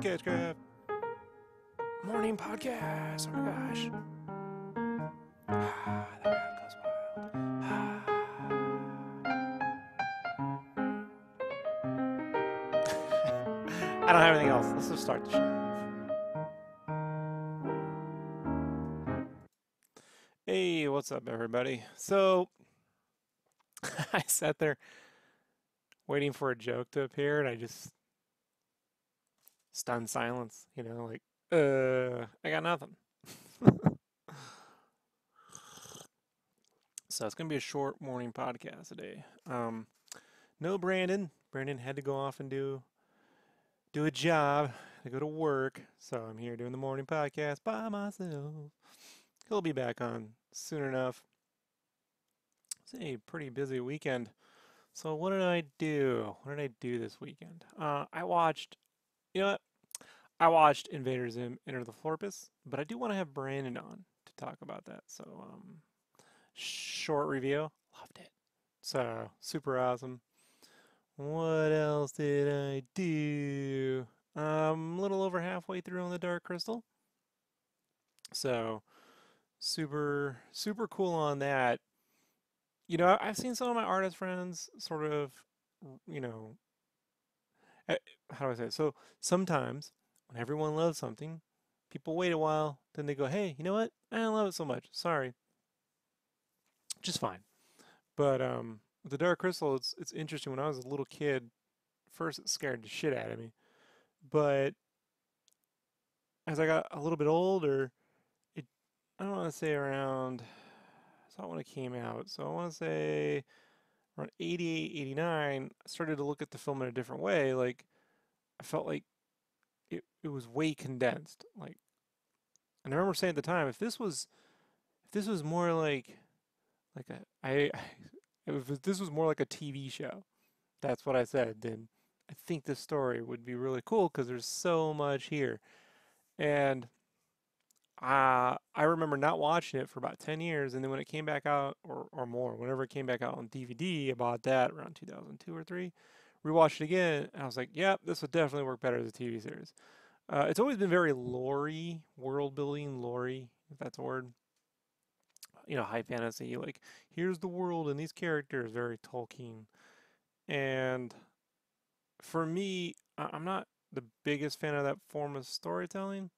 Sketchcraft morning podcast. Oh my gosh. Ah, the goes wild. Ah. I don't have anything else. Let's just start the show. Hey, what's up, everybody? So, I sat there waiting for a joke to appear, and I just stunned silence. You know, like, uh, I got nothing. so it's gonna be a short morning podcast today. Um, no Brandon. Brandon had to go off and do do a job to go to work, so I'm here doing the morning podcast by myself. He'll be back on soon enough. It's a pretty busy weekend. So what did I do? What did I do this weekend? Uh, I watched. You know what? I watched Invader Zim Enter the Florpus, but I do want to have Brandon on to talk about that. So, um, short review. Loved it. So, super awesome. What else did I do? Um, a little over halfway through on the Dark Crystal. So, super, super cool on that. You know, I've seen some of my artist friends sort of, you know, eh, how do I say it? So, sometimes when everyone loves something, people wait a while, then they go, hey, you know what? I don't love it so much. Sorry. Just fine. But um, the Dark Crystal, it's it's interesting. When I was a little kid, first it scared the shit out of me, but as I got a little bit older, it I don't want to say around. I saw it when it came out, so I want to say around 88, 89. I started to look at the film in a different way. Like I felt like it it was way condensed. Like, and I remember saying at the time, if this was if this was more like like a I if this was more like a TV show, that's what I said. Then I think this story would be really cool because there's so much here, and uh, I remember not watching it for about 10 years, and then when it came back out, or, or more, whenever it came back out on DVD, I bought that around 2002 or 3, rewatched it again, and I was like, yep, this would definitely work better as a TV series. Uh, it's always been very lore world building, lore if that's a word. You know, high fantasy, like, here's the world and these characters, very Tolkien. And for me, I- I'm not the biggest fan of that form of storytelling.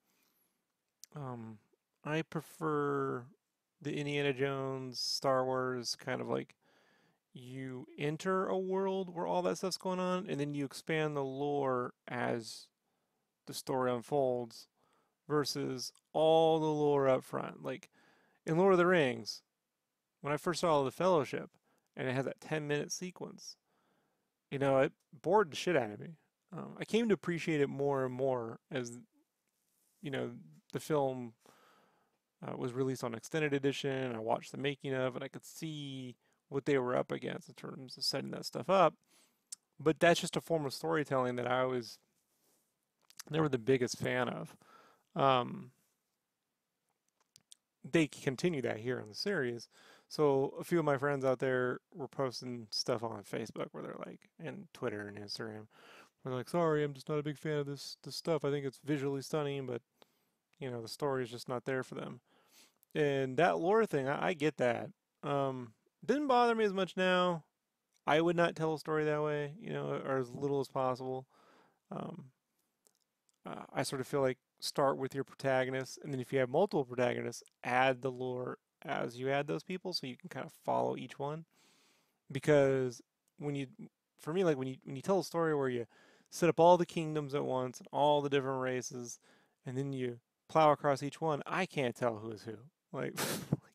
Um, I prefer the Indiana Jones, Star Wars kind of like you enter a world where all that stuff's going on, and then you expand the lore as the story unfolds versus all the lore up front. Like in Lord of the Rings, when I first saw the Fellowship and it has that 10 minute sequence, you know, it bored the shit out of me. Um, I came to appreciate it more and more as, you know, the film uh, was released on extended edition. I watched the making of, and I could see what they were up against in terms of setting that stuff up. But that's just a form of storytelling that I was never the biggest fan of. Um, they continue that here in the series. So a few of my friends out there were posting stuff on Facebook where they're like, and Twitter and Instagram, where they're like, "Sorry, I'm just not a big fan of this this stuff. I think it's visually stunning, but you know the story is just not there for them." And that lore thing, I, I get that. Um, didn't bother me as much now. I would not tell a story that way, you know, or as little as possible. Um, uh, I sort of feel like start with your protagonist, and then if you have multiple protagonists, add the lore as you add those people, so you can kind of follow each one. Because when you, for me, like when you when you tell a story where you set up all the kingdoms at once and all the different races, and then you plow across each one, I can't tell who is who. Like, like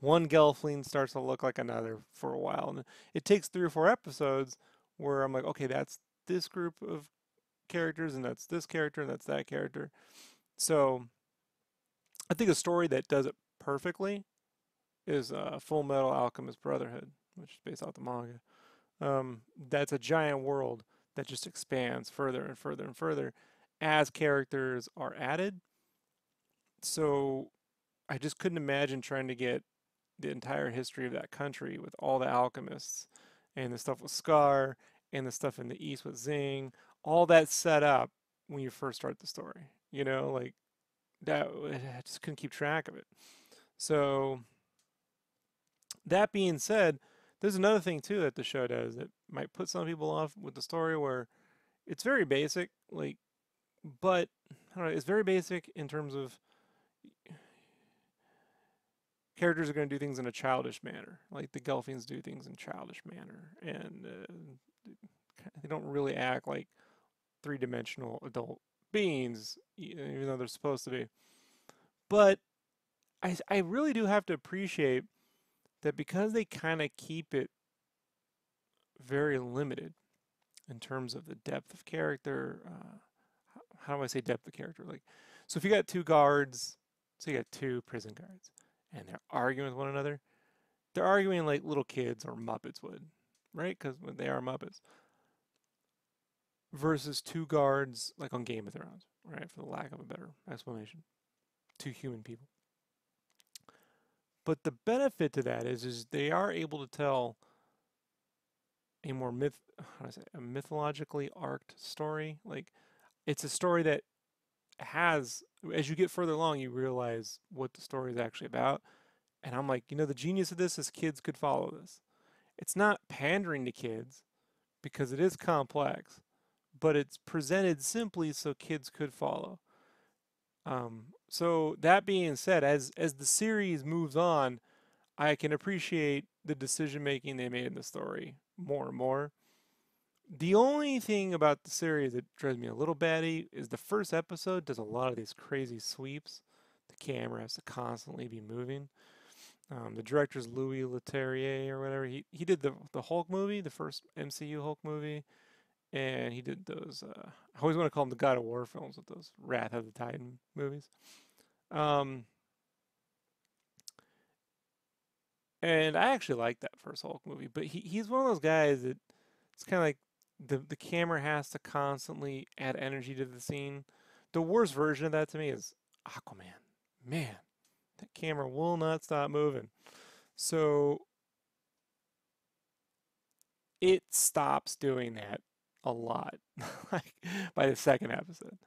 one Gelfling starts to look like another for a while, and it takes three or four episodes where I'm like, okay, that's this group of characters, and that's this character, and that's that character. So, I think a story that does it perfectly is uh, Fullmetal Alchemist Brotherhood, which is based off the manga. Um, that's a giant world that just expands further and further and further as characters are added. So I just couldn't imagine trying to get the entire history of that country with all the alchemists and the stuff with Scar and the stuff in the east with Xing, all that set up when you first start the story. You know, like that I just couldn't keep track of it. So that being said, there's another thing too that the show does that might put some people off with the story where it's very basic, like but I don't know, it's very basic in terms of characters are going to do things in a childish manner. Like the Gelflings do things in childish manner, and uh, they don't really act like three-dimensional adult beings, even though they're supposed to be. But I, I really do have to appreciate that because they kind of keep it very limited in terms of the depth of character. Uh, how, how do I say depth of character? Like, so if you got two guards, so you got two prison guards, and they're arguing with one another, they're arguing like little kids or Muppets would, right? Because they are Muppets. Versus two guards, like on Game of Thrones, right? For the lack of a better explanation, two human people. But the benefit to that is, is they are able to tell a more myth, how do I say, a mythologically arced story. Like, it's a story that has, as you get further along, you realize what the story is actually about. And I'm like, you know, the genius of this is kids could follow this. It's not pandering to kids because it is complex, but it's presented simply so kids could follow. Um, so that being said, as as the series moves on, I can appreciate the decision making they made in the story more and more. The only thing about the series that drives me a little batty is the first episode does a lot of these crazy sweeps. The camera has to constantly be moving. Um, the director's Louis Leterrier or whatever. He he did the the Hulk movie, the first MCU Hulk movie, and he did those. Uh, I always want to call them the God of War films with those Wrath of the Titan movies. Um, and I actually like that first Hulk movie, but he he's one of those guys that it's kind of like the the camera has to constantly add energy to the scene. The worst version of that to me is Aquaman. Man, that camera will not stop moving. So it stops doing that a lot, like by the second episode.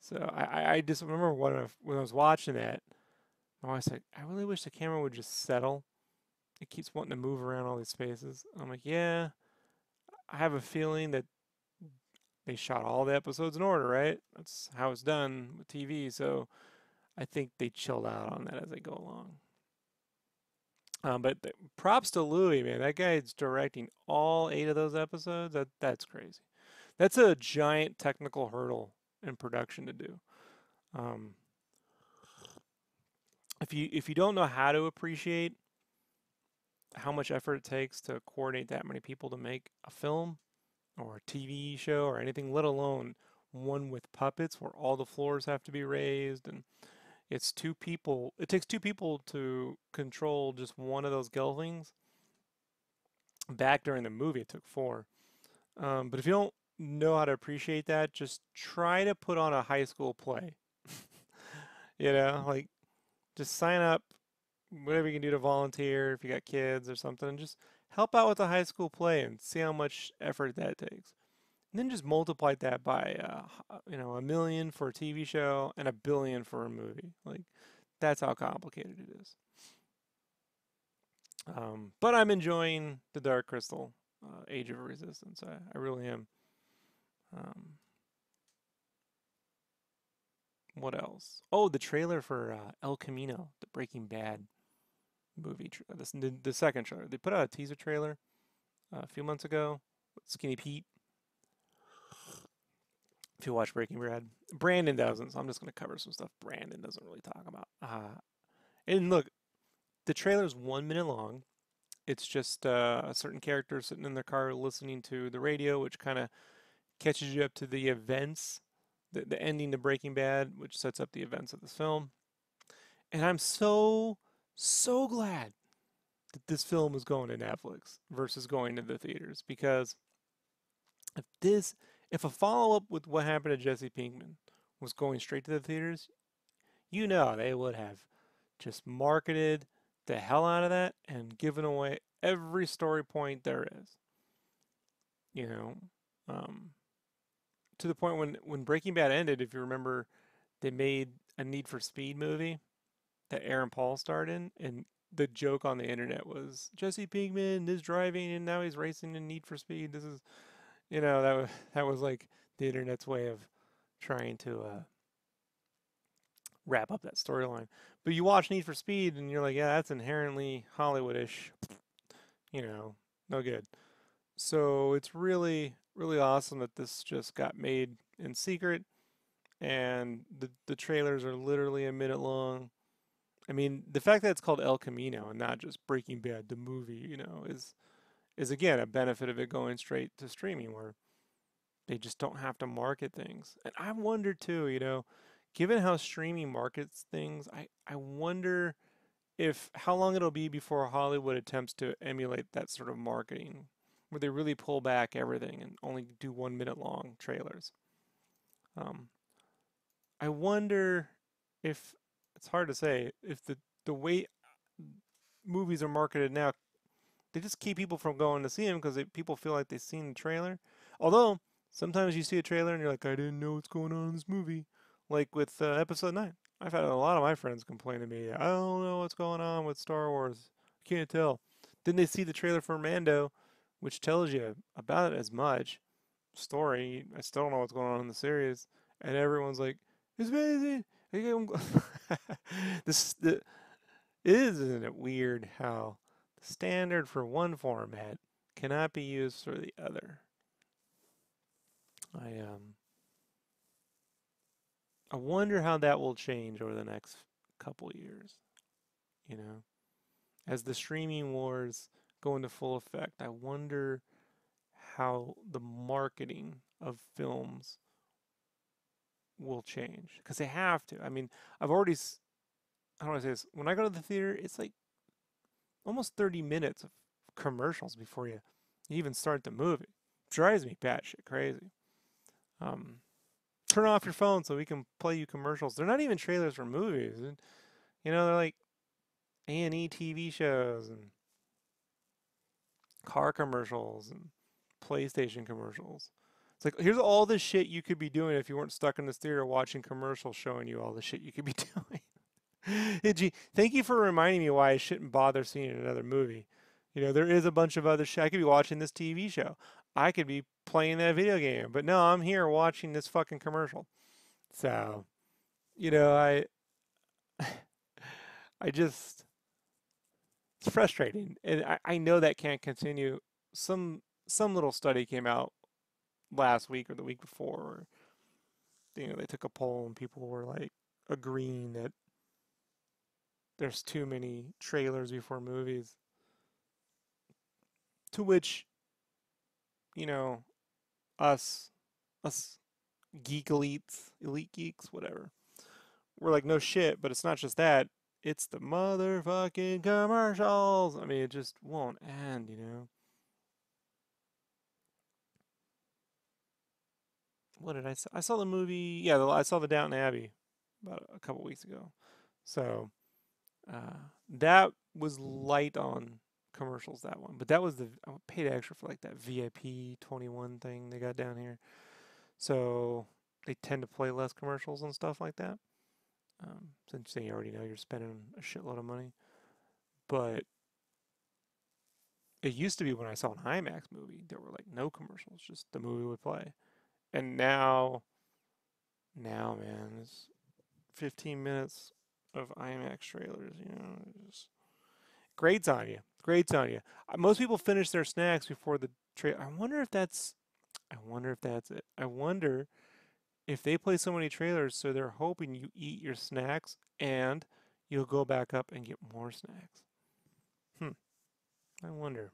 So I, I just remember when I, when I was watching that, my wife said, "I really wish the camera would just settle. It keeps wanting to move around all these spaces." I'm like, "Yeah, I have a feeling that they shot all the episodes in order, right? That's how it's done with TV. So I think they chilled out on that as they go along." Um, but the, props to Louis, man. That guy's directing all eight of those episodes. That that's crazy. That's a giant technical hurdle in production to do. Um, if you if you don't know how to appreciate how much effort it takes to coordinate that many people to make a film or a TV show or anything, let alone one with puppets where all the floors have to be raised and it's two people. It takes two people to control just one of those gelflings. Back during the movie, it took four. Um, but if you don't know how to appreciate that, just try to put on a high school play. you know, like just sign up, whatever you can do to volunteer if you got kids or something, just help out with a high school play and see how much effort that takes. And then just multiply that by, uh, you know, a million for a TV show and a billion for a movie. Like, that's how complicated it is. Um, but I'm enjoying the Dark Crystal uh, Age of Resistance. I, I really am. Um, what else? Oh, the trailer for uh, El Camino, the Breaking Bad movie. Tra- the, the second trailer. They put out a teaser trailer uh, a few months ago. Skinny Pete. If you watch Breaking Bad, Brandon doesn't, so I'm just going to cover some stuff Brandon doesn't really talk about. Uh, and look, the trailer is one minute long. It's just uh, a certain character sitting in their car listening to the radio, which kind of catches you up to the events, the, the ending to Breaking Bad, which sets up the events of this film. And I'm so, so glad that this film is going to Netflix versus going to the theaters because if this, if a follow up with what happened to Jesse Pinkman was going straight to the theaters, you know they would have just marketed the hell out of that and given away every story point there is. You know, um, to the point when when Breaking Bad ended, if you remember, they made a Need for Speed movie that Aaron Paul starred in, and the joke on the internet was Jesse Pinkman is driving and now he's racing in Need for Speed. This is, you know, that was that was like the internet's way of trying to uh, wrap up that storyline. But you watch Need for Speed and you're like, yeah, that's inherently Hollywoodish. You know, no good. So it's really, really awesome that this just got made in secret, and the the trailers are literally a minute long. I mean, the fact that it's called El Camino and not just Breaking Bad, the movie, you know, is is again a benefit of it going straight to streaming, where they just don't have to market things. And I wonder too, you know, given how streaming markets things, I I wonder if how long it'll be before Hollywood attempts to emulate that sort of marketing, where they really pull back everything and only do one minute long trailers. Um, I wonder if it's hard to say if the the way movies are marketed now, they just keep people from going to see them because people feel like they've seen the trailer. Although sometimes you see a trailer and you're like, I didn't know what's going on in this movie. Like with uh, Episode Nine, I've had a lot of my friends complain to me, I don't know what's going on with Star Wars. I can't tell. Then they see the trailer for Mando, which tells you about as much story. I still don't know what's going on in the series, and everyone's like, "It's amazing." this the isn't it weird how the standard for one format cannot be used for the other. I um I wonder how that will change over the next couple years. You know, as the streaming wars go into full effect, I wonder how the marketing of films will change because they have to. I mean, I've already, how do I say this? When I go to the theater, it's like almost 30 minutes of commercials before you, you even start the movie. It drives me batshit crazy. Um, turn off your phone so we can play you commercials. They're not even trailers for movies. You know, they're like A&E TV shows and car commercials and PlayStation commercials. It's like here's all the shit you could be doing if you weren't stuck in this theater watching commercials showing you all the shit you could be doing. hey, gee, thank you for reminding me why I shouldn't bother seeing another movie. You know, there is a bunch of other shit. I could be watching this TV show. I could be playing that video game. But no, I'm here watching this fucking commercial. So, you know, I I just it's frustrating. And I, I know that can't continue. Some some little study came out last week or the week before. Or, you know, they took a poll and people were like agreeing that there's too many trailers before movies. To which, you know, us, us geek elites, elite geeks, whatever, we're like, no shit, but it's not just that. It's the motherfucking commercials. I mean, it just won't end, you know? What did I saw? I saw the movie. Yeah, I saw the Downton Abbey about a couple weeks ago. So uh, that was light on commercials. That one, but that was the I paid extra for like that VIP twenty one thing they got down here. So they tend to play less commercials and stuff like that. Um, since they already know you're spending a shitload of money, but it used to be when I saw an IMAX movie, there were like no commercials, just the movie would play. And now, now, man, it's 15 minutes of IMAX trailers. You know, just grades on you. Grades on you. Uh, most people finish their snacks before the trailer. I wonder if that's. I wonder if that's it. I wonder if they play so many trailers, so they're hoping you eat your snacks and you'll go back up and get more snacks. Hmm. I wonder.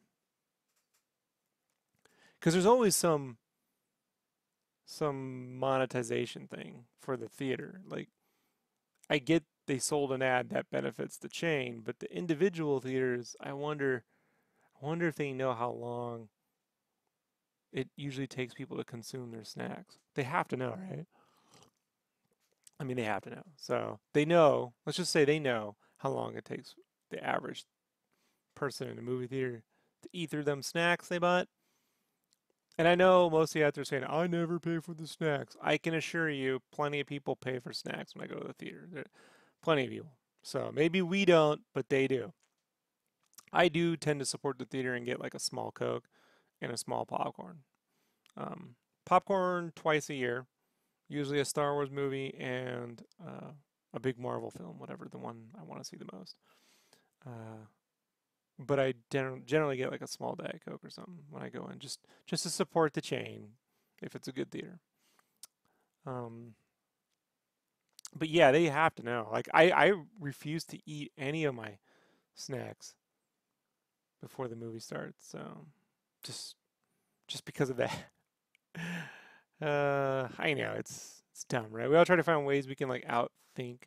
Because there's always some some monetization thing for the theater. Like, I get they sold an ad that benefits the chain, but the individual theaters, I wonder, I wonder if they know how long it usually takes people to consume their snacks. They have to know, right? I mean, they have to know. So they know. Let's just say they know how long it takes the average person in a movie theater to eat through them snacks they bought. And I know most of you out there saying, I never pay for the snacks. I can assure you, plenty of people pay for snacks when I go to the theater. There, plenty of people. So maybe we don't, but they do. I do tend to support the theater and get like a small Coke and a small popcorn. Um, popcorn twice a year, usually a Star Wars movie and uh, a big Marvel film, whatever the one I want to see the most. Uh, but I generally get like a small Diet Coke or something when I go in, just just to support the chain if it's a good theater. Um, but yeah, they have to know. Like I, I refuse to eat any of my snacks before the movie starts. So just just because of that. uh, I know it's it's dumb, right? We all try to find ways we can like outthink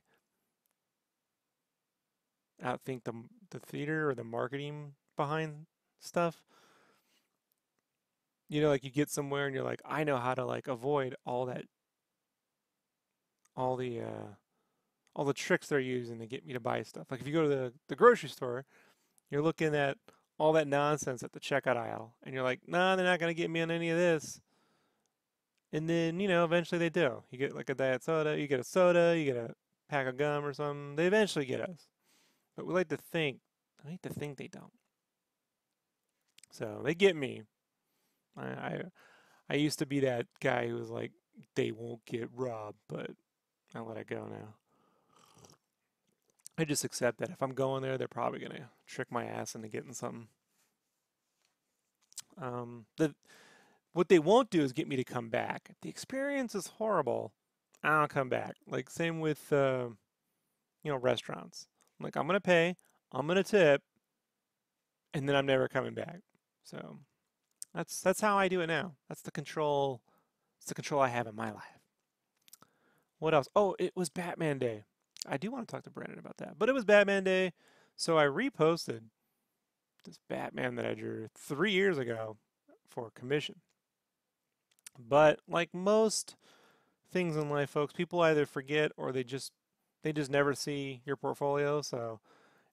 outthink the the theater or the marketing behind stuff. You know, like you get somewhere and you're like, I know how to like avoid all that, all the, uh, all the tricks they're using to get me to buy stuff. Like if you go to the, the grocery store, you're looking at all that nonsense at the checkout aisle, and you're like, nah, they're not gonna get me on any of this. And then, you know, eventually they do. You get like a diet soda, you get a soda, you get a pack of gum or something. They eventually get us. But we like to think, I like to think they don't. So they get me. I, I, I used to be that guy who was like, they won't get robbed, but I let it go now. I just accept that if I'm going there, they're probably gonna trick my ass into getting something. Um, the what they won't do is get me to come back. If the experience is horrible, I'll come back. Like same with uh, you know restaurants. I'm like, I'm gonna pay, I'm gonna tip, and then I'm never coming back. So that's that's how I do it now. That's the control. It's the control I have in my life. What else? Oh, it was Batman Day. I do want to talk to Brandon about that. But it was Batman Day, so I reposted this Batman that I drew three years ago for commission. But like most things in life, folks, people either forget or they just they just never see your portfolio. So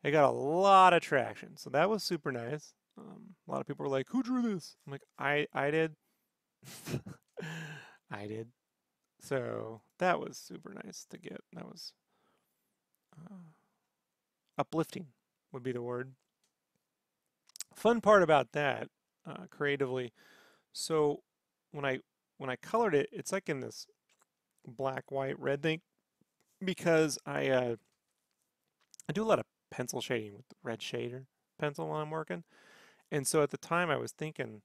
it got a lot of traction. So that was super nice. Um, a lot of people were like, "Who drew this?" I'm like, "I I did." I did. So that was super nice to get. That was uh, uplifting would be the word. Fun part about that, uh, creatively. So when I when I colored it, it's like in this black, white, red thing because I uh, I do a lot of pencil shading with the red shader pencil while I'm working. And so at the time I was thinking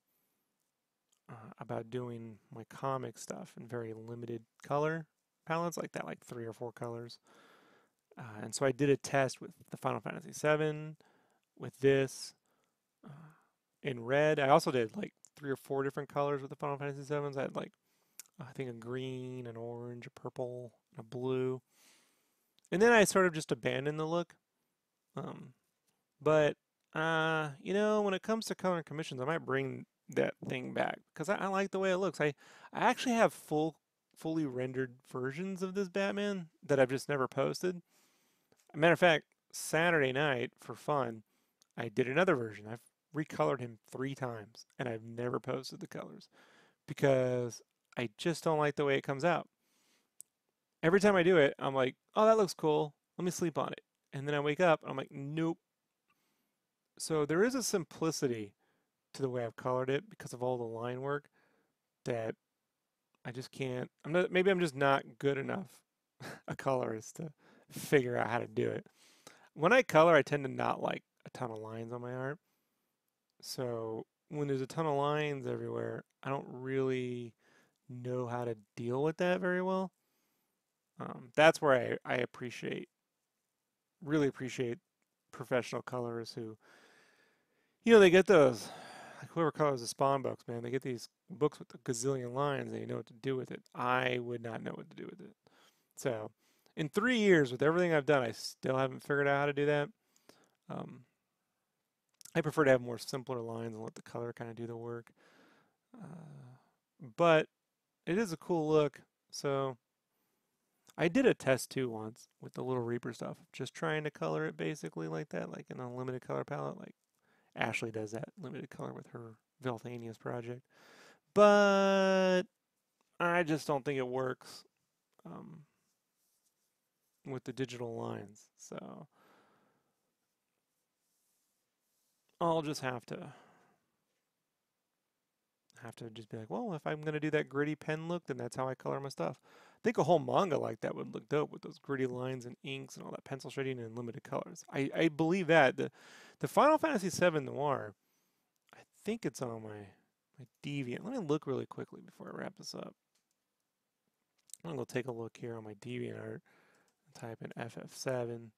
uh, about doing my comic stuff in very limited color palettes like that, like three or four colors. Uh, and so I did a test with the Final Fantasy VII, with this, uh, in red. I also did like three or four different colors with the Final Fantasy VIIs. I had like, I think a green, an orange, a purple, a blue. And then I sort of just abandoned the look. Um, but, uh, you know, when it comes to color commissions, I might bring that thing back because I, I like the way it looks. I, I actually have full, fully rendered versions of this Batman that I've just never posted. matter of fact, Saturday night for fun, I did another version. I've recolored him three times and I've never posted the colors because I just don't like the way it comes out every time I do it, I'm like, oh, that looks cool. Let me sleep on it. And then I wake up and I'm like, nope. So there is a simplicity to the way I've colored it because of all the line work that I just can't. I'm not. Maybe I'm just not good enough a colorist to figure out how to do it. When I color, I tend to not like a ton of lines on my art. So when there's a ton of lines everywhere, I don't really know how to deal with that very well. Um, that's where I, I appreciate, really appreciate professional colorists who, you know, they get those, like whoever colors the Spawn books, man, they get these books with a gazillion lines and they know what to do with it. I would not know what to do with it. So, in three years, with everything I've done, I still haven't figured out how to do that. Um, I prefer to have more simpler lines and let the color kind of do the work. Uh, but it is a cool look, so I did a test too once with the little Reaper stuff, just trying to color it basically like that, like in a limited color palette. Like Ashley does that limited color with her Velthanius project. but I just don't think it works um, with the digital lines. So I'll just have to have to just be like, well, if I'm gonna do that gritty pen look, then that's how I color my stuff. I think a whole manga like that would look dope with those gritty lines and inks and all that pencil shading and limited colors. I, I believe that the the Final Fantasy VII Noir, I think it's on my my Deviant. Let me look really quickly before I wrap this up. I'm gonna go take a look here on my DeviantArt. Type in FF7.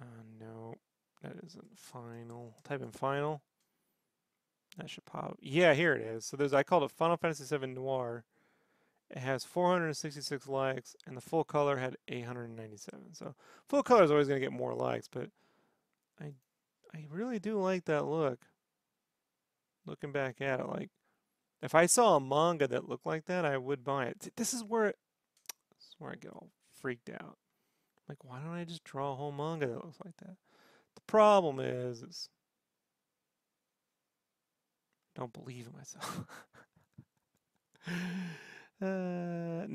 Uh, no, that isn't final. Type in final. That should pop. Yeah, here it is. So there's I called it Final Fantasy VII Noir. It has 466 likes, and the full color had 897. So full color is always going to get more likes, but I I really do like that look. Looking back at it, like if I saw a manga that looked like that, I would buy it. This is where this is where I get all freaked out. Like, why don't I just draw a whole manga that looks like that? The problem is, is I don't believe in myself.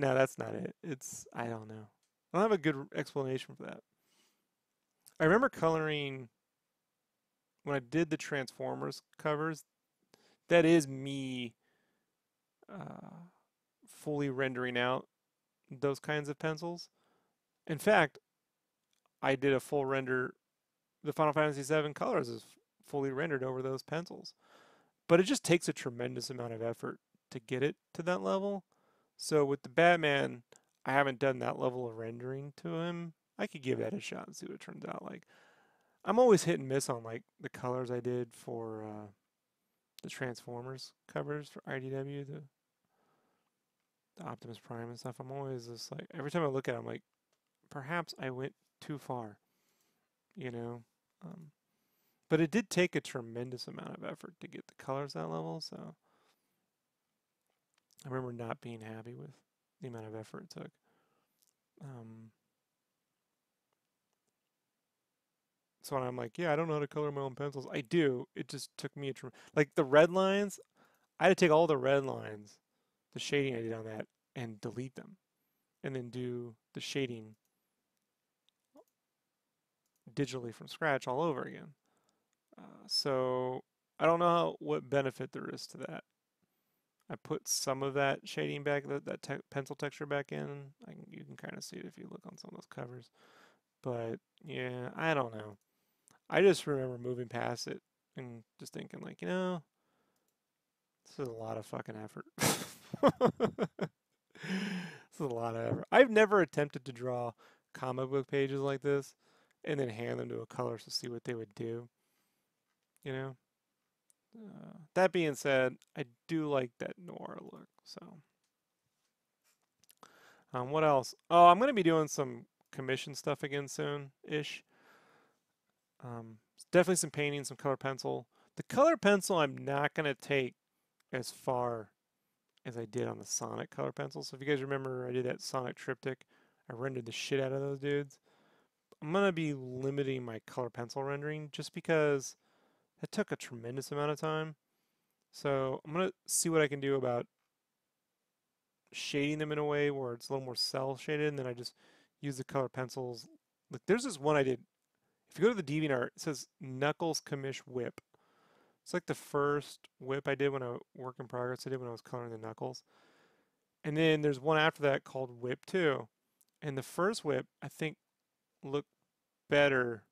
no, that's not it. It's I don't know. I don't have a good explanation for that. I remember coloring when I did the Transformers covers. That is me uh, fully rendering out those kinds of pencils. In fact, I did a full render. The Final Fantasy VII colors is fully rendered over those pencils. But it just takes a tremendous amount of effort to get it to that level. So with the Batman, I haven't done that level of rendering to him. I could give that a shot and see what it turns out like. I'm always hit and miss on like the colors I did for uh, the Transformers covers for IDW, the, the Optimus Prime and stuff. I'm always just like every time I look at it, I'm like, perhaps I went too far, you know. Um, but it did take a tremendous amount of effort to get the colors that level, so I remember not being happy with the amount of effort it took. Um, so when I'm like, yeah, I don't know how to color my own pencils. I do. It just took me a like the red lines. I had to take all the red lines, the shading I did on that, and delete them, and then do the shading digitally from scratch all over again. Uh, so I don't know how, what benefit there is to that. I put some of that shading back, that, that te pencil texture back in. You can kind of see it if you look on some of those covers. But yeah, I don't know. I just remember moving past it and just thinking like, you know, this is a lot of fucking effort. this is a lot of effort. I've never attempted to draw comic book pages like this and then hand them to a colorist to see what they would do you know. Uh, that being said, I do like that noir look. So, um, what else? Oh, I'm gonna be doing some commission stuff again soon, ish. Um, definitely some painting, some color pencil. The color pencil I'm not gonna take as far as I did on the Sonic color pencil. So if you guys remember, I did that Sonic triptych. I rendered the shit out of those dudes. I'm gonna be limiting my color pencil rendering just because that took a tremendous amount of time. So I'm going to see what I can do about shading them in a way where it's a little more cell shaded and then I just use the color pencils. Like there's this one I did. If you go to the DeviantArt, it says Knuckles Commish Whip. It's like the first whip I did when I work in progress I did when I was coloring the Knuckles. And then there's one after that called Whip 2. And the first whip I think looked better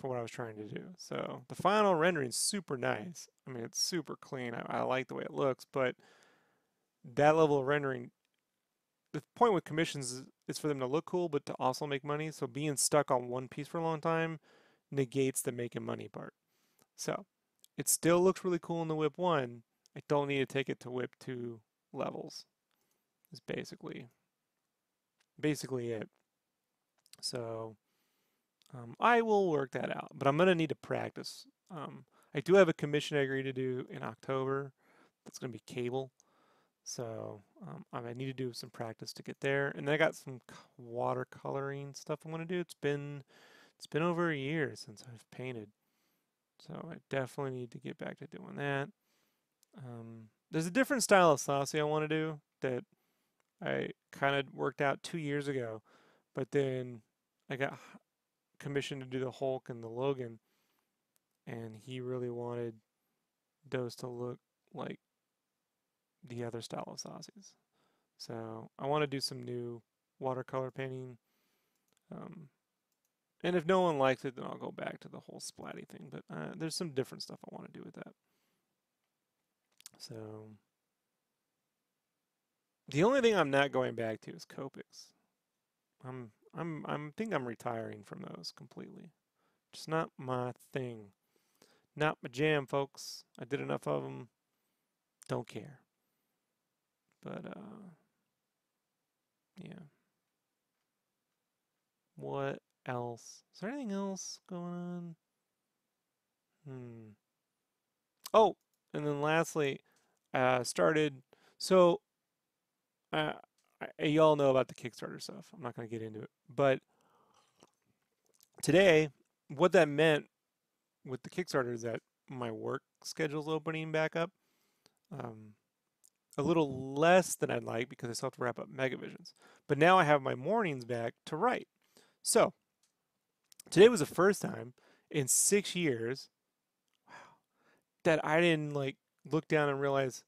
for what I was trying to do. So the final rendering is super nice. I mean, it's super clean. I, I like the way it looks, but that level of rendering, the point with commissions is, for them to look cool, but to also make money. So being stuck on one piece for a long time negates the making money part. So it still looks really cool in the whip one. I don't need to take it to whip two levels. Is basically basically it. So um, I will work that out, but I'm going to need to practice. Um, I do have a commission I agree to do in October. That's going to be cable. So um, I need to do some practice to get there. And then I got some watercoloring stuff I'm going to do. It's been it's been over a year since I've painted. So I definitely need to get back to doing that. Um, there's a different style of saucy I want to do that I kind of worked out two years ago, but then I got commissioned to do the Hulk and the Logan, and he really wanted those to look like the other style of saucies. So I want to do some new watercolor painting. Um, and if no one likes it, then I'll go back to the whole splatty thing. But uh, there's some different stuff I want to do with that. So the only thing I'm not going back to is Copics. I'm I'm I'm think I'm retiring from those completely. Just not my thing. Not my jam, folks. I did enough of them. Don't care. But uh yeah. What else? Is there anything else going on? Hmm. Oh, and then lastly, uh, started. So, uh, I, y'all know about the Kickstarter stuff. I'm not going to get into it, but today, what that meant with the Kickstarter is that my work schedule's opening back up. Um, a little less than I'd like because I still have to wrap up Megavisions. But now I have my mornings back to write. So today was the first time in six years wow, that I didn't like look down and realize,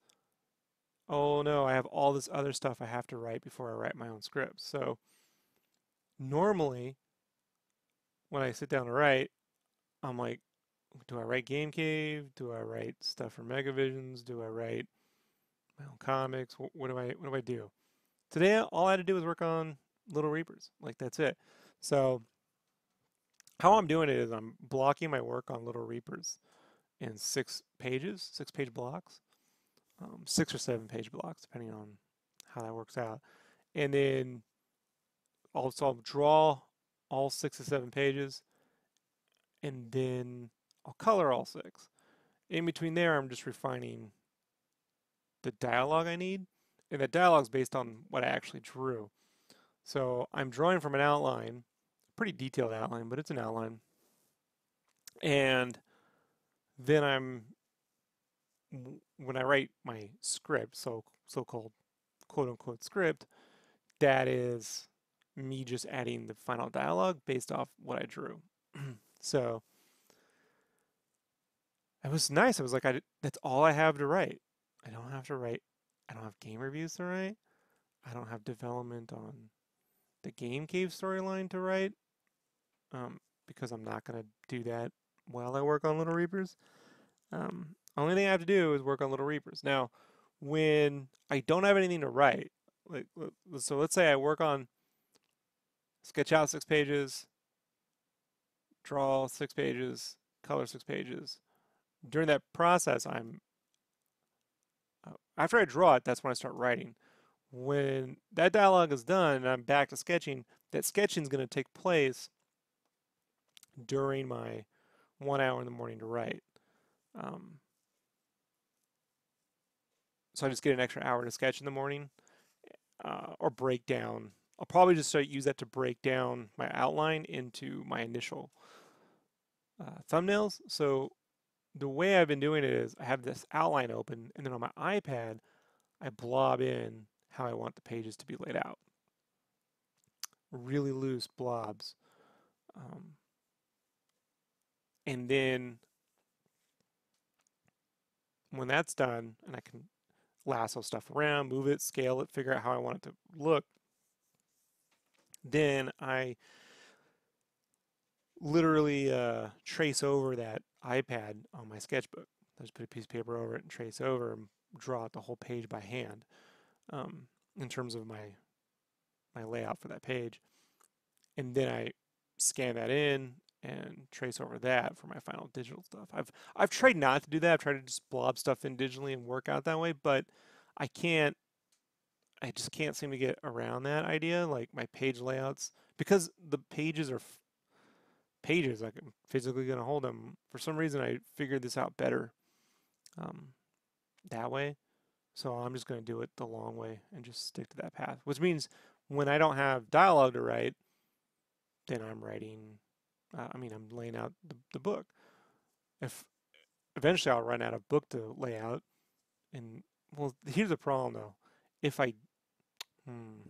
oh no, I have all this other stuff I have to write before I write my own script. So normally when I sit down to write, I'm like, do I write Game Cave? Do I write stuff for Megavisions? Do I write my own comics? What, what do I what do I do? Today all I had to do was work on Little Reapers. Like that's it. So how I'm doing it is I'm blocking my work on Little Reapers in six pages, six page blocks, um, six or seven page blocks, depending on how that works out. And then also I'll draw all six or seven pages and then I'll color all six. In between there, I'm just refining the dialogue I need. And that dialogue is based on what I actually drew. So I'm drawing from an outline pretty detailed outline, but it's an outline. And then I'm when I write my script, so so-called quote unquote script, that is me just adding the final dialogue based off what I drew. so it was nice. I was like, I, that's all I have to write. I don't have to write. I don't have game reviews to write. I don't have development on the Game Cave storyline to write um, because I'm not going to do that while I work on Little Reapers. Um, only thing I have to do is work on Little Reapers. Now, when I don't have anything to write, like so, let's say I work on sketch out six pages, draw six pages, color six pages. During that process, I'm uh, after I draw it, that's when I start writing. When that dialogue is done and I'm back to sketching, that sketching is going to take place during my one hour in the morning to write. Um, so I just get an extra hour to sketch in the morning uh, or break down. I'll probably just start use that to break down my outline into my initial uh, thumbnails. So the way I've been doing it is I have this outline open and then on my iPad I blob in how I want the pages to be laid out. Really loose blobs. Um, and then when that's done, and I can lasso stuff around, move it, scale it, figure out how I want it to look, then I literally uh, trace over that iPad on my sketchbook. I just put a piece of paper over it and trace over and draw out the whole page by hand um, in terms of my my layout for that page. And then I scan that in and trace over that for my final digital stuff. I've I've tried not to do that. I've tried to just blob stuff in digitally and work out that way, but I can't I just can't seem to get around that idea like my page layouts because the pages are f- pages like I'm physically going to hold them. For some reason I figured this out better um, that way. So I'm just going to do it the long way and just stick to that path, which means when I don't have dialogue to write, then I'm writing uh, I mean, I'm laying out the, the book. If eventually I'll run out of book to lay out, and well, here's the problem though. If I, hmm,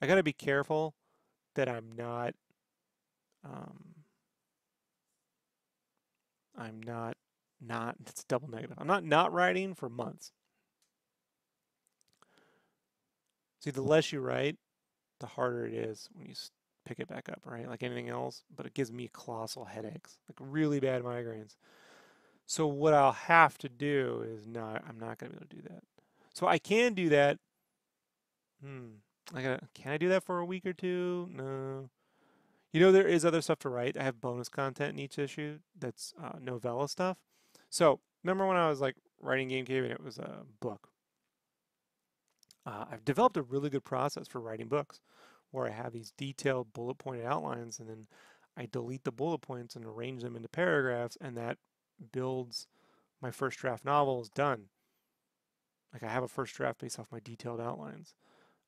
I gotta be careful that I'm not, um, I'm not, not, it's double negative. I'm not not writing for months. See, the less you write, the harder it is when you pick it back up, right? Like anything else, but it gives me colossal headaches, like really bad migraines. So what I'll have to do is not, I'm not going to be able to do that. So I can do that. Hmm. I gotta, can I do that for a week or two? No. You know, there is other stuff to write. I have bonus content in each issue that's uh, novella stuff. So remember when I was like writing Game Cave and it was a book? Uh, I've developed a really good process for writing books where I have these detailed bullet pointed outlines and then I delete the bullet points and arrange them into paragraphs and that builds my first draft novel is done. Like I have a first draft based off my detailed outlines.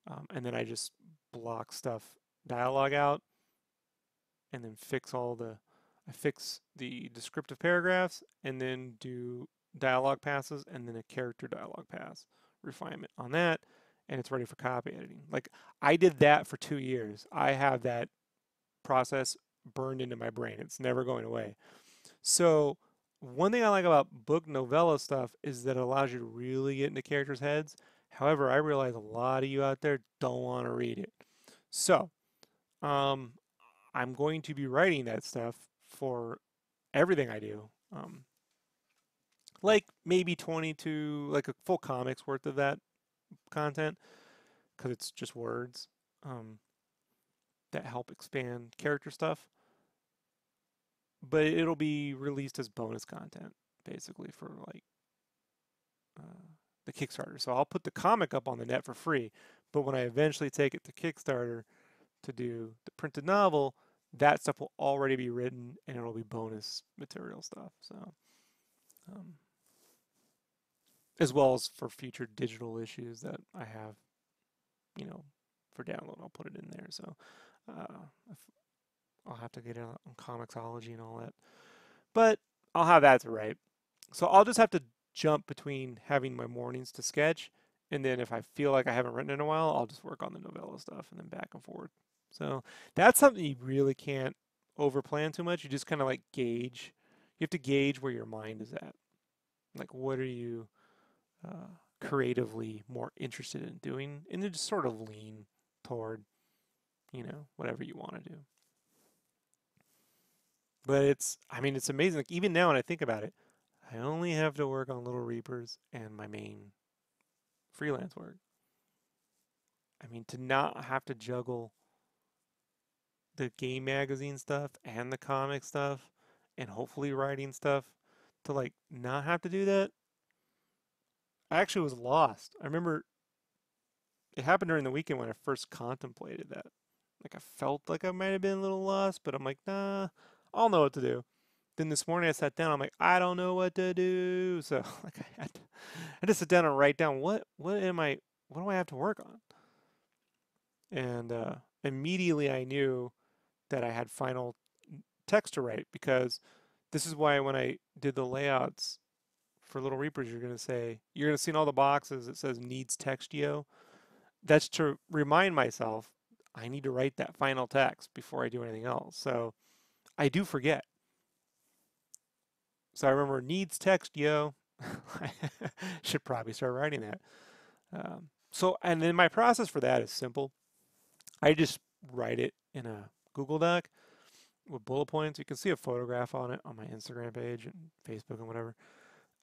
Um, and then I just block stuff, dialogue out, and then fix all the, I fix the descriptive paragraphs and then do dialogue passes and then a character dialogue pass refinement on that and it's ready for copy editing. Like I did that for two years. I have that process burned into my brain. It's never going away. So one thing I like about book novella stuff is that it allows you to really get into characters' heads. However, I realize a lot of you out there don't want to read it. So um, I'm going to be writing that stuff for everything I do. Um, like maybe 20 to like a full comics worth of that content because it's just words um, that help expand character stuff. But it'll be released as bonus content basically for like uh, the Kickstarter. So I'll put the comic up on the net for free, but when I eventually take it to Kickstarter to do the printed novel, that stuff will already be written and it'll be bonus material stuff. So. Um, as well as for future digital issues that I have, you know, for download. I'll put it in there. So uh, I'll have to get on Comixology and all that. But I'll have that to write. So I'll just have to jump between having my mornings to sketch, and then if I feel like I haven't written in a while, I'll just work on the novella stuff and then back and forth. So that's something you really can't overplan too much. You just kind of like gauge. You have to gauge where your mind is at. Like, what are you creatively more interested in doing, and then just sort of lean toward, you know, whatever you want to do. But it's, I mean, it's amazing. Like even now, when I think about it, I only have to work on Little Reapers and my main freelance work. I mean, to not have to juggle the game magazine stuff and the comic stuff and hopefully writing stuff to like not have to do that I actually was lost. I remember it happened during the weekend when I first contemplated that. Like I felt like I might have been a little lost, but I'm like, nah, I'll know what to do. Then this morning I sat down. I'm like, I don't know what to do. So like I had to, I to sit down and write down what what am I what do I have to work on. And uh, immediately I knew that I had final text to write because this is why when I did the layouts for Little Reapers, you're going to say, you're going to see in all the boxes it says needs textio. That's to remind myself I need to write that final text before I do anything else. So I do forget. So I remember needs text, yo. I should probably start writing that. Um, so, and then my process for that is simple. I just write it in a Google Doc with bullet points. You can see a photograph on it on my Instagram page and Facebook and whatever.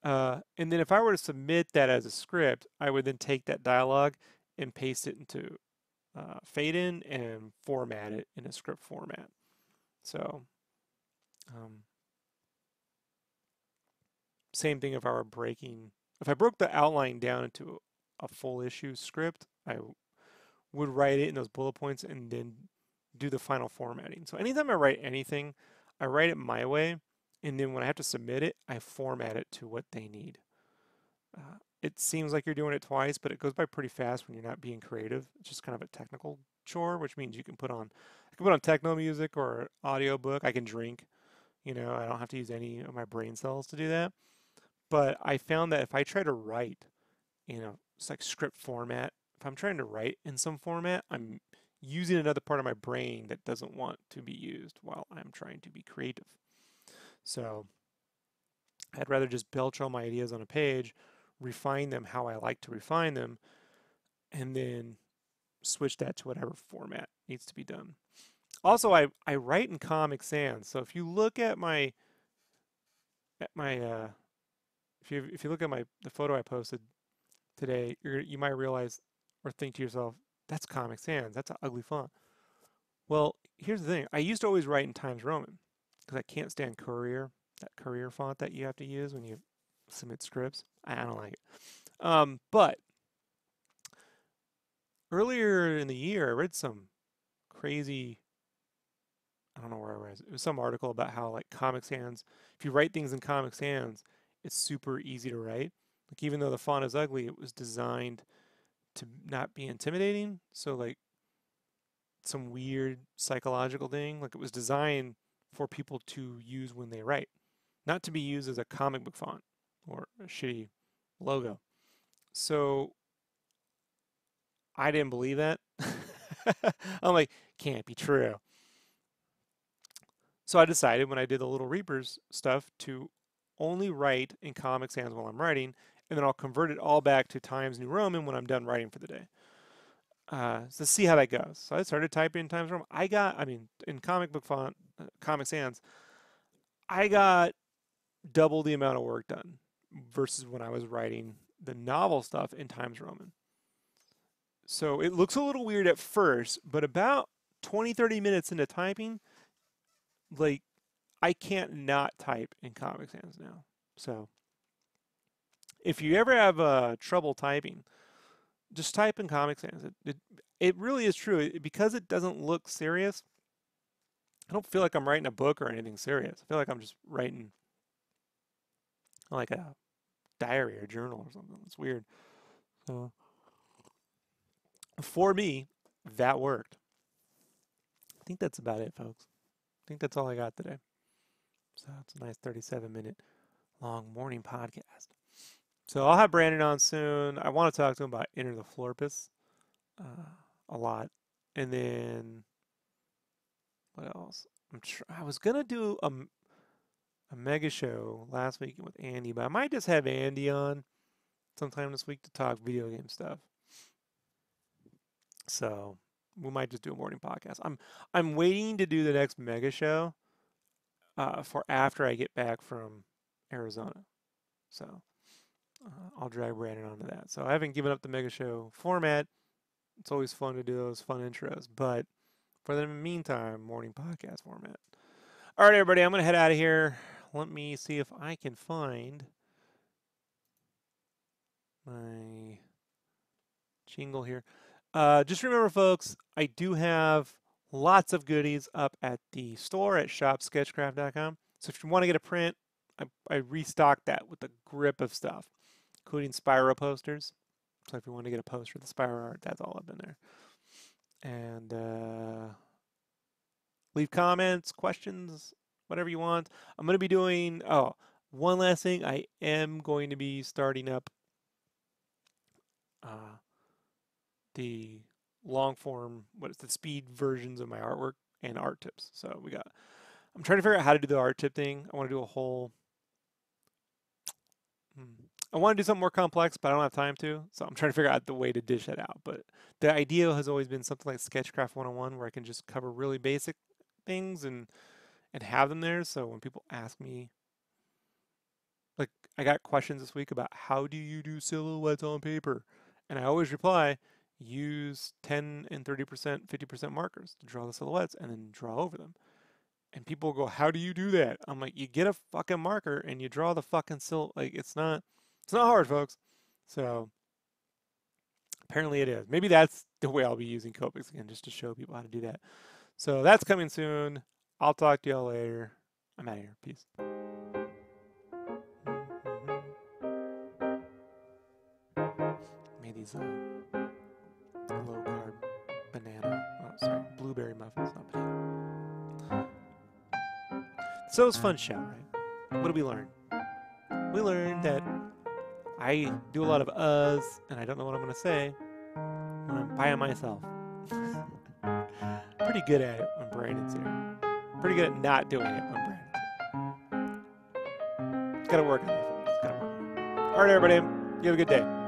Uh, and then if I were to submit that as a script, I would then take that dialogue and paste it into uh, Fade In and format it in a script format. So, um, same thing if I were breaking, if I broke the outline down into a full issue script, I would write it in those bullet points and then do the final formatting. So anytime I write anything, I write it my way and then when I have to submit it, I format it to what they need. Uh, it seems like you're doing it twice, but it goes by pretty fast when you're not being creative. It's just kind of a technical chore, which means you can put on, I can put on techno music or audio book. I can drink, you know, I don't have to use any of my brain cells to do that. But I found that if I try to write in a it's like script format. If I'm trying to write in some format, I'm using another part of my brain that doesn't want to be used while I'm trying to be creative. So I'd rather just belch all my ideas on a page, refine them how I like to refine them, and then switch that to whatever format needs to be done. Also, I, I write in Comic Sans. So if you look at my at my uh, if you if you look at my the photo I posted today, you you might realize or think to yourself, that's Comic Sans. That's an ugly font. Well, here's the thing. I used to always write in Times Roman because I can't stand Courier, that Courier font that you have to use when you submit scripts. I don't like it. Um, but earlier in the year, I read some crazy. I don't know where I was. It was some article about how like Comic Sans, if you write things in Comic Sans, it's super easy to write. Like even though the font is ugly, it was designed to not be intimidating. So like some weird psychological thing. Like it was designed for people to use when they write, not to be used as a comic book font or a shitty logo. So I didn't believe that. I'm like, can't be true. So I decided when I did the Little Reapers stuff to only write in Comic Sans while I'm writing, and then I'll convert it all back to Times New Roman when I'm done writing for the day. Uh, so see how that goes. So I started typing in Times Roman. I got, I mean, in comic book font, Comic Sans, I got double the amount of work done versus when I was writing the novel stuff in Times Roman. So it looks a little weird at first, but about 20, 30 minutes into typing, like I can't not type in Comic Sans now. So if you ever have uh, trouble typing, just type in Comic Sans. It, it, it really is true. It, because it doesn't look serious, I don't feel like I'm writing a book or anything serious. I feel like I'm just writing like a diary or journal or something. It's weird. So for me, that worked. I think that's about it, folks. I think that's all I got today. So it's a nice 37 minute long morning podcast. So I'll have Brandon on soon. I want to talk to him about Enter the Florpus uh, a lot. And then what else? I'm tr- I was to do a, a mega show last week with Andy, but I might just have Andy on sometime this week to talk video game stuff. So we might just do a morning podcast. I'm I'm waiting to do the next mega show uh, for after I get back from Arizona. So uh, I'll drag Brandon onto that. So I haven't given up the mega show format. It's always fun to do those fun intros, but for the meantime, morning podcast format. All right, everybody, I'm going to head out of here. Let me see if I can find my jingle here. Uh, just remember, folks, I do have lots of goodies up at the store at shopsketchcraft.com. So if you want to get a print, I, I restocked that with a grip of stuff, including Spyro posters. So if you want to get a poster of the Spyro art, that's all up in there. And uh, leave comments, questions, whatever you want. I'm going to be doing, oh, one last thing. I am going to be starting up uh, the long form, what is the speed versions of my artwork and art tips. So we got, I'm trying to figure out how to do the art tip thing. I want to do a whole, hmm, I want to do something more complex, but I don't have time to. So I'm trying to figure out the way to dish that out. But the idea has always been something like Sketchcraft 101 where I can just cover really basic things and and have them there. So when people ask me, like I got questions this week about how do you do silhouettes on paper? And I always reply, use 10 and 30%, 50% markers to draw the silhouettes and then draw over them. And people go, How do you do that? I'm like, You get a fucking marker and you draw the fucking silhouette. Like, it's not, it's not hard, folks. So, apparently it is. Maybe that's the way I'll be using Copics again, just to show people how to do that. So, that's coming soon. I'll talk to y'all later. I'm out of here. Peace. Made these uh, low carb banana. Oh, sorry, blueberry muffins, not banana. So it was fun show, right? What did we learn? We learned that I do a lot of uhs, and I don't know what I'm going to say when I'm by myself. Pretty good at it when Brandon's here. Pretty good at not doing it when Brandon's here. It's got to work on it. It's got to work. All right, everybody. You have a good day.